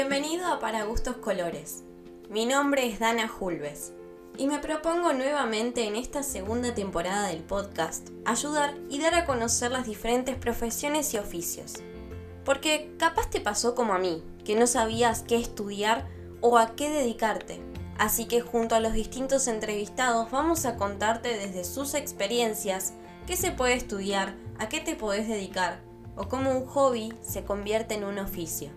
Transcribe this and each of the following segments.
Bienvenido a Para Gustos Colores. Mi nombre es Dana Julves y me propongo nuevamente en esta segunda temporada del podcast ayudar y dar a conocer las diferentes profesiones y oficios. Porque capaz te pasó como a mí, que no sabías qué estudiar o a qué dedicarte. Así que junto a los distintos entrevistados vamos a contarte desde sus experiencias qué se puede estudiar, a qué te podés dedicar o cómo un hobby se convierte en un oficio.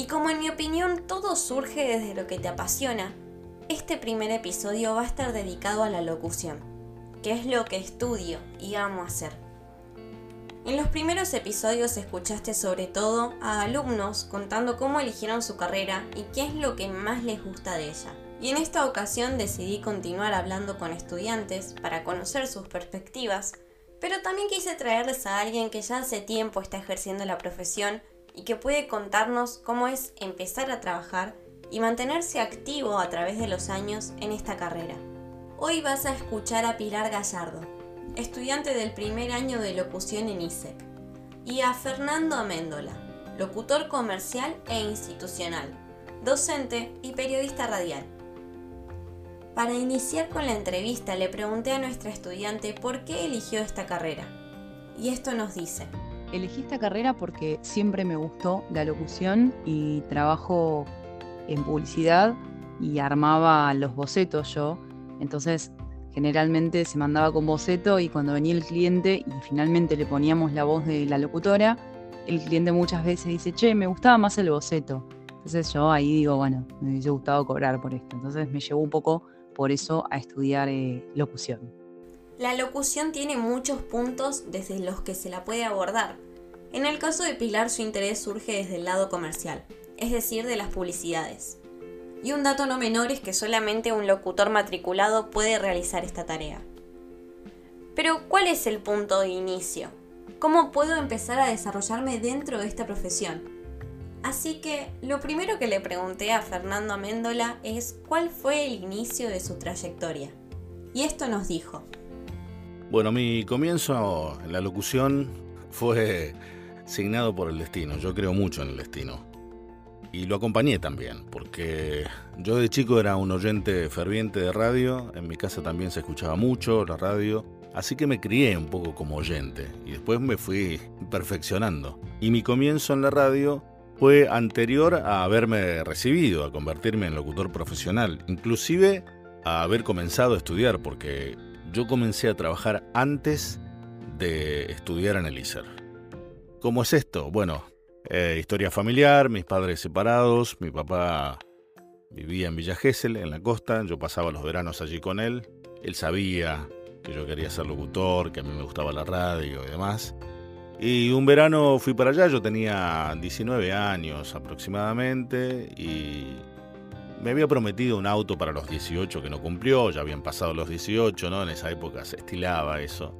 Y como en mi opinión todo surge desde lo que te apasiona, este primer episodio va a estar dedicado a la locución, que es lo que estudio y amo hacer. En los primeros episodios escuchaste sobre todo a alumnos contando cómo eligieron su carrera y qué es lo que más les gusta de ella. Y en esta ocasión decidí continuar hablando con estudiantes para conocer sus perspectivas, pero también quise traerles a alguien que ya hace tiempo está ejerciendo la profesión y que puede contarnos cómo es empezar a trabajar y mantenerse activo a través de los años en esta carrera. Hoy vas a escuchar a Pilar Gallardo, estudiante del primer año de locución en ISEC, y a Fernando Améndola, locutor comercial e institucional, docente y periodista radial. Para iniciar con la entrevista le pregunté a nuestra estudiante por qué eligió esta carrera. Y esto nos dice. Elegí esta carrera porque siempre me gustó la locución y trabajo en publicidad y armaba los bocetos yo. Entonces, generalmente se mandaba con boceto y cuando venía el cliente y finalmente le poníamos la voz de la locutora, el cliente muchas veces dice, che, me gustaba más el boceto. Entonces yo ahí digo, bueno, me hubiese gustado cobrar por esto. Entonces me llevó un poco por eso a estudiar eh, locución. La locución tiene muchos puntos desde los que se la puede abordar. En el caso de Pilar su interés surge desde el lado comercial es decir, de las publicidades. Y un dato no menor es que solamente un locutor matriculado puede realizar esta tarea. Pero, ¿cuál es el punto de inicio? ¿Cómo puedo empezar a desarrollarme dentro de esta profesión? Así que lo primero que le pregunté a Fernando Améndola es cuál fue el inicio de su trayectoria. Y esto nos dijo. Bueno, mi comienzo en la locución fue signado por el destino. Yo creo mucho en el destino y lo acompañé también, porque yo de chico era un oyente ferviente de radio, en mi casa también se escuchaba mucho la radio, así que me crié un poco como oyente y después me fui perfeccionando. Y mi comienzo en la radio fue anterior a haberme recibido, a convertirme en locutor profesional, inclusive a haber comenzado a estudiar, porque yo comencé a trabajar antes de estudiar en el ISER. ¿Cómo es esto? Bueno, eh, historia familiar, mis padres separados, mi papá vivía en Villa Gesell, en la costa, yo pasaba los veranos allí con él, él sabía que yo quería ser locutor, que a mí me gustaba la radio y demás. Y un verano fui para allá, yo tenía 19 años aproximadamente y me había prometido un auto para los 18 que no cumplió, ya habían pasado los 18, ¿no? En esa época se estilaba eso.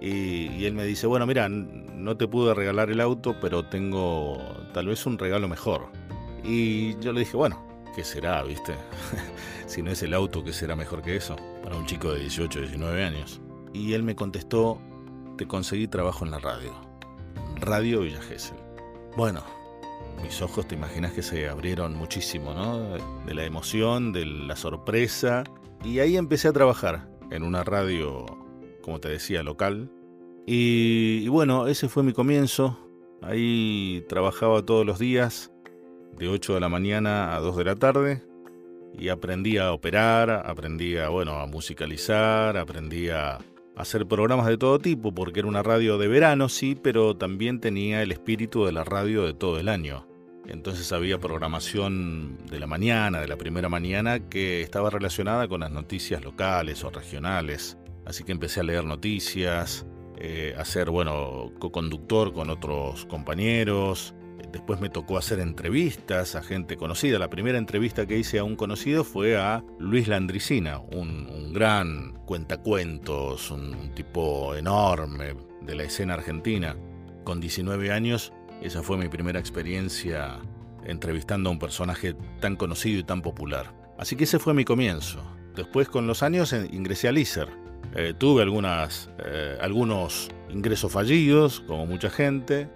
Y, él me dice, bueno, mira, no te pude regalar el auto, pero tengo tal vez un regalo mejor. Y yo le dije, bueno, ¿qué será, viste? si no es el auto, ¿qué será mejor que eso? Para un chico de 18, 19 años. Y él me contestó, te conseguí trabajo en la radio. Radio Villa Gesell. Bueno, mis ojos te imaginas que se abrieron muchísimo, ¿no? De la emoción, de la sorpresa. Y ahí empecé a trabajar en una radio como te decía, local. Y, bueno, ese fue mi comienzo. Ahí trabajaba todos los días, de 8 de la mañana a 2 de la tarde, y aprendí a operar, aprendí a, bueno, a musicalizar, aprendí a hacer programas de todo tipo, porque era una radio de verano, sí, pero también tenía el espíritu de la radio de todo el año. Entonces había programación de la mañana, de la primera mañana, que estaba relacionada con las noticias locales o regionales. Así que empecé a leer noticias, eh, a ser, bueno, co-conductor con otros compañeros. Después me tocó hacer entrevistas a gente conocida. La primera entrevista que hice a un conocido fue a Luis Landricina, un, gran cuentacuentos, un, tipo enorme de la escena argentina. Con 19 años, esa fue mi primera experiencia entrevistando a un personaje tan conocido y tan popular. Así que ese fue mi comienzo. Después, con los años, ingresé al ISER, eh, tuve eh, algunos ingresos fallidos, como mucha gente,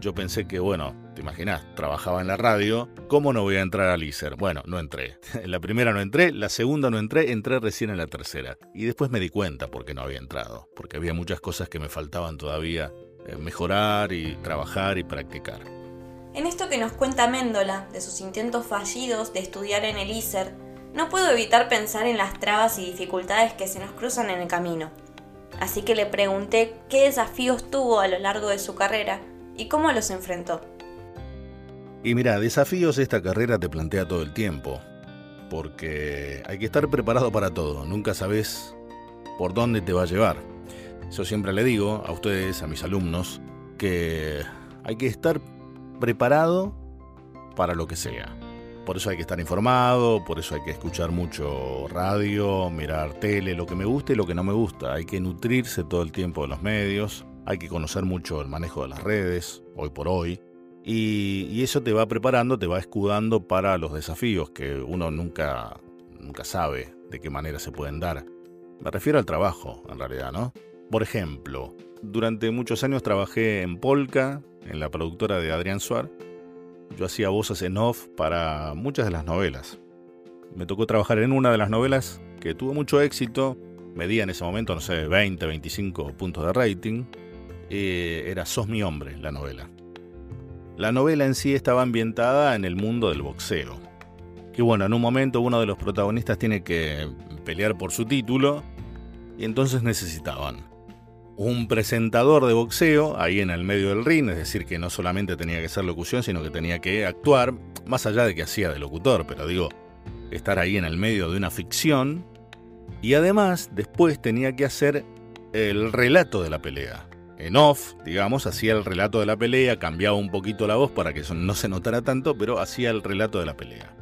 yo pensé que, bueno, te imaginas, trabajaba en la radio, ¿cómo no voy a entrar al ISER? Bueno, no entré. En la primera no entré, la segunda no entré, entré recién en la tercera. Y después me di cuenta por qué no había entrado, porque había muchas cosas que me faltaban todavía eh, mejorar y trabajar y practicar. En esto que nos cuenta Méndola, de sus intentos fallidos de estudiar en el ISER, no puedo evitar pensar en las trabas y dificultades que se nos cruzan en el camino. Así que le pregunté qué desafíos tuvo a lo largo de su carrera y cómo los enfrentó. Y mira, desafíos esta carrera te plantea todo el tiempo, porque hay que estar preparado para todo, nunca sabes por dónde te va a llevar. Yo siempre le digo a ustedes, a mis alumnos, que hay que estar preparado para lo que sea. Por eso hay que estar informado, por eso hay que escuchar mucho radio, mirar tele, lo que me gusta y lo que no me gusta. Hay que nutrirse todo el tiempo de los medios, hay que conocer mucho el manejo de las redes, hoy por hoy. Y, eso te va preparando, te va escudando para los desafíos que uno nunca, nunca sabe de qué manera se pueden dar. Me refiero al trabajo, en realidad, ¿no? Por ejemplo, durante muchos años trabajé en Polka, en la productora de Adrián Suar, yo hacía voces en off para muchas de las novelas. Me tocó trabajar en una de las novelas que tuvo mucho éxito, medía en ese momento, no sé, 20, 25 puntos de rating. Eh, era Sos mi hombre, la novela. La novela en sí estaba ambientada en el mundo del boxeo. Que bueno, en un momento uno de los protagonistas tiene que pelear por su título y entonces necesitaban un presentador de boxeo ahí en el medio del ring, es decir, que no solamente tenía que hacer locución, sino que tenía que actuar, más allá de que hacía de locutor, pero digo, estar ahí en el medio de una ficción, y además después tenía que hacer el relato de la pelea. En off, digamos, hacía el relato de la pelea, cambiaba un poquito la voz para que no se notara tanto, pero hacía el relato de la pelea.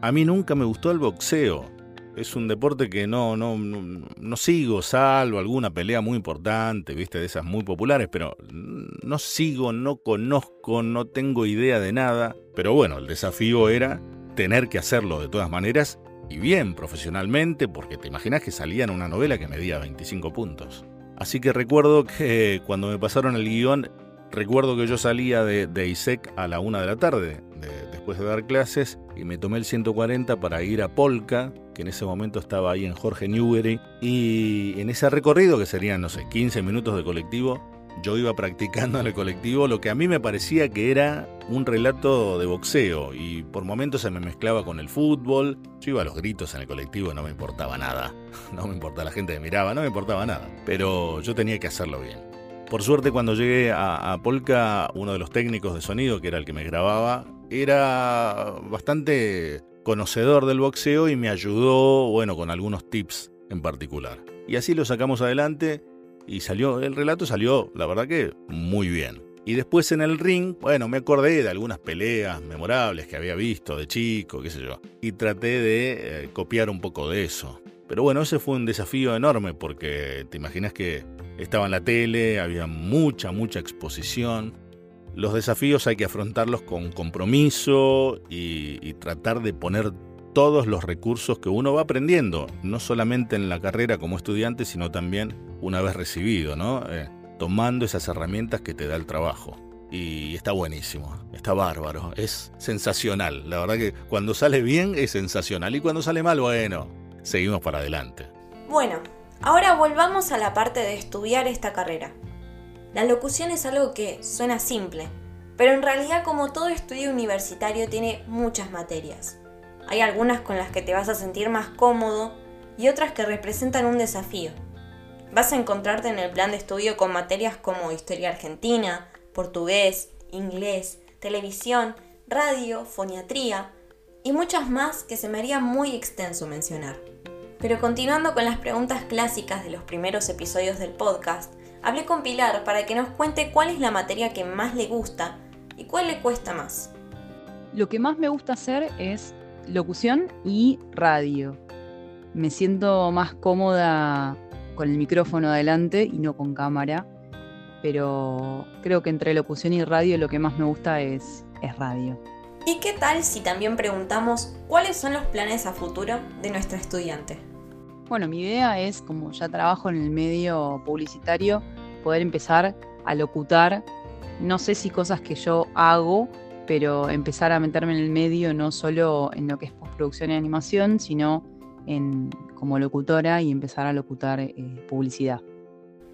A mí nunca me gustó el boxeo, es un deporte que no, no, no, sigo, salvo alguna pelea muy importante, viste, de esas muy populares, pero no sigo, no conozco, no tengo idea de nada. Pero bueno, el desafío era tener que hacerlo de todas maneras y bien profesionalmente, porque te imaginas que salía en una novela que medía 25 puntos. Así que recuerdo que cuando me pasaron el guion, recuerdo que yo salía de, de ISEC a la una de la tarde, después de dar clases, y me tomé el 140 para ir a Polka, que en ese momento estaba ahí en Jorge Newbery, y en ese recorrido, que serían, no sé, 15 minutos de colectivo, yo iba practicando en el colectivo lo que a mí me parecía que era un relato de boxeo y por momentos se me mezclaba con el fútbol. Yo iba a los gritos en el colectivo, no me importaba nada. No me importaba la gente que miraba, no me importaba nada. Pero yo tenía que hacerlo bien. Por suerte cuando llegué a, a Polka, uno de los técnicos de sonido, que era el que me grababa, era bastante conocedor del boxeo y me ayudó, bueno, con algunos tips en particular. Y así lo sacamos adelante y salió, el relato salió, la verdad que muy bien. Y después en el ring, bueno, me acordé de algunas peleas memorables que había visto de chico, qué sé yo, y traté de eh, copiar un poco de eso. Pero bueno, ese fue un desafío enorme porque te imaginas que estaba en la tele, había mucha, mucha exposición los desafíos hay que afrontarlos con compromiso y, tratar de poner todos los recursos que uno va aprendiendo, no solamente en la carrera como estudiante, sino también una vez recibido, ¿no? Eh, tomando esas herramientas que te da el trabajo. Y está buenísimo, está bárbaro, es sensacional. La verdad que cuando sale bien es sensacional y cuando sale mal, bueno, seguimos para adelante. Bueno, ahora volvamos a la parte de estudiar esta carrera. La locución es algo que suena simple, pero en realidad como todo estudio universitario tiene muchas materias. Hay algunas con las que te vas a sentir más cómodo y otras que representan un desafío. Vas a encontrarte en el plan de estudio con materias como historia argentina, portugués, inglés, televisión, radio, foniatría y muchas más que se me haría muy extenso mencionar. Pero continuando con las preguntas clásicas de los primeros episodios del podcast, hablé con Pilar para que nos cuente cuál es la materia que más le gusta y cuál le cuesta más. Lo que más me gusta hacer es locución y radio. Me siento más cómoda con el micrófono adelante y no con cámara, pero creo que entre locución y radio lo que más me gusta es, es radio. ¿Y qué tal si también preguntamos cuáles son los planes a futuro de nuestra estudiante? Bueno, mi idea es, como ya trabajo en el medio publicitario, poder empezar a locutar no sé si cosas que yo hago, pero empezar a meterme en el medio no solo en lo que es postproducción y animación, sino en, como locutora y empezar a locutar eh, publicidad.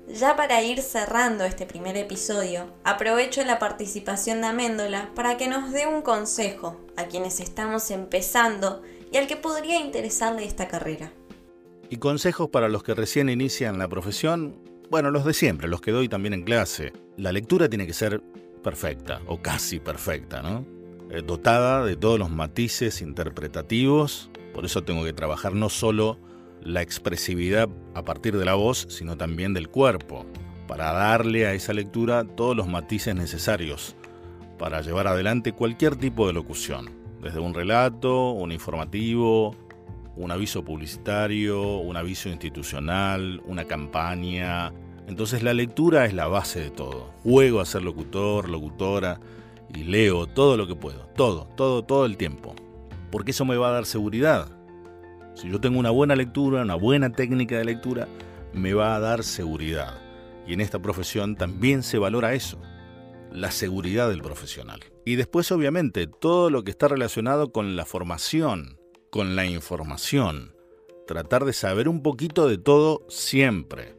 Ya para ir cerrando este primer episodio, aprovecho la participación de Améndola para que nos dé un consejo a quienes estamos empezando y al que podría interesarle esta carrera. Y consejos para los que recién inician la profesión, bueno, los de siempre, los que doy también en clase. La lectura tiene que ser perfecta, o casi perfecta, ¿no? Eh, dotada de todos los matices interpretativos, por eso tengo que trabajar no solo la expresividad a partir de la voz, sino también del cuerpo, para darle a esa lectura todos los matices necesarios para llevar adelante cualquier tipo de locución, desde un relato, un informativo, un aviso publicitario, un aviso institucional, una campaña. Entonces la lectura es la base de todo. Juego a ser locutor, locutora y leo todo lo que puedo, todo, todo, todo el tiempo. Porque eso me va a dar seguridad. Si yo tengo una buena lectura, una buena técnica de lectura, me va a dar seguridad. Y en esta profesión también se valora eso, la seguridad del profesional. Y después, obviamente, todo lo que está relacionado con la formación, con la información. Tratar de saber un poquito de todo siempre.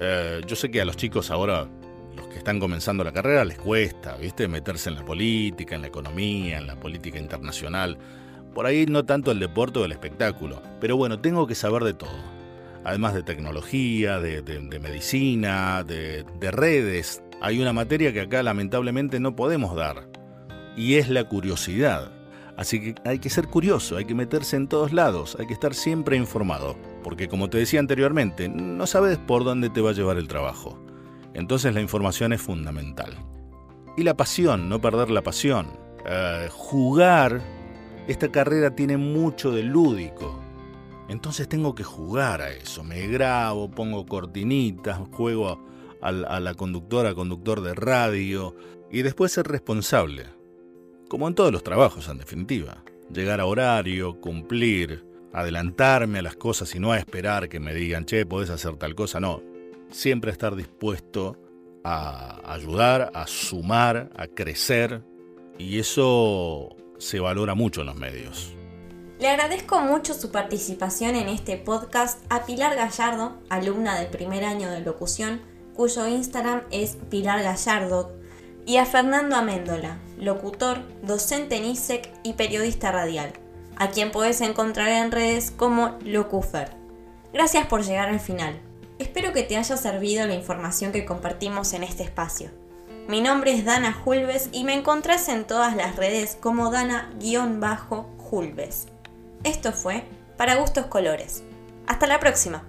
Eh, yo sé que a los chicos ahora, los que están comenzando la carrera, les cuesta, ¿viste? Meterse en la política, en la economía, en la política internacional. Por ahí no tanto el deporte o el espectáculo, pero bueno, tengo que saber de todo. Además de tecnología, de, medicina, de, de redes, hay una materia que acá lamentablemente no podemos dar, y es la curiosidad. Así que hay que ser curioso, hay que meterse en todos lados, hay que estar siempre informado, porque como te decía anteriormente, no sabes por dónde te va a llevar el trabajo. Entonces la información es fundamental. Y la pasión, no perder la pasión. Eh, jugar esta carrera tiene mucho de lúdico. Entonces tengo que jugar a eso. Me grabo, pongo cortinitas, juego a, la conductora, conductor de radio y después ser responsable. Como en todos los trabajos, en definitiva. Llegar a horario, cumplir, adelantarme a las cosas y no a esperar que me digan, che, podés hacer tal cosa. No, siempre estar dispuesto a ayudar, a sumar, a crecer. Y eso se valora mucho en los medios. Le agradezco mucho su participación en este podcast a Pilar Gallardo, alumna del primer año de locución, cuyo Instagram es Pilar Gallardo, y a Fernando Améndola, locutor, docente en ISEC y periodista radial, a quien puedes encontrar en redes como Locufer. Gracias por llegar al final. Espero que te haya servido la información que compartimos en este espacio. Mi nombre es Dana Julves y me encontrás en todas las redes como Dana-Julves. Esto fue Para Gustos Colores. Hasta la próxima.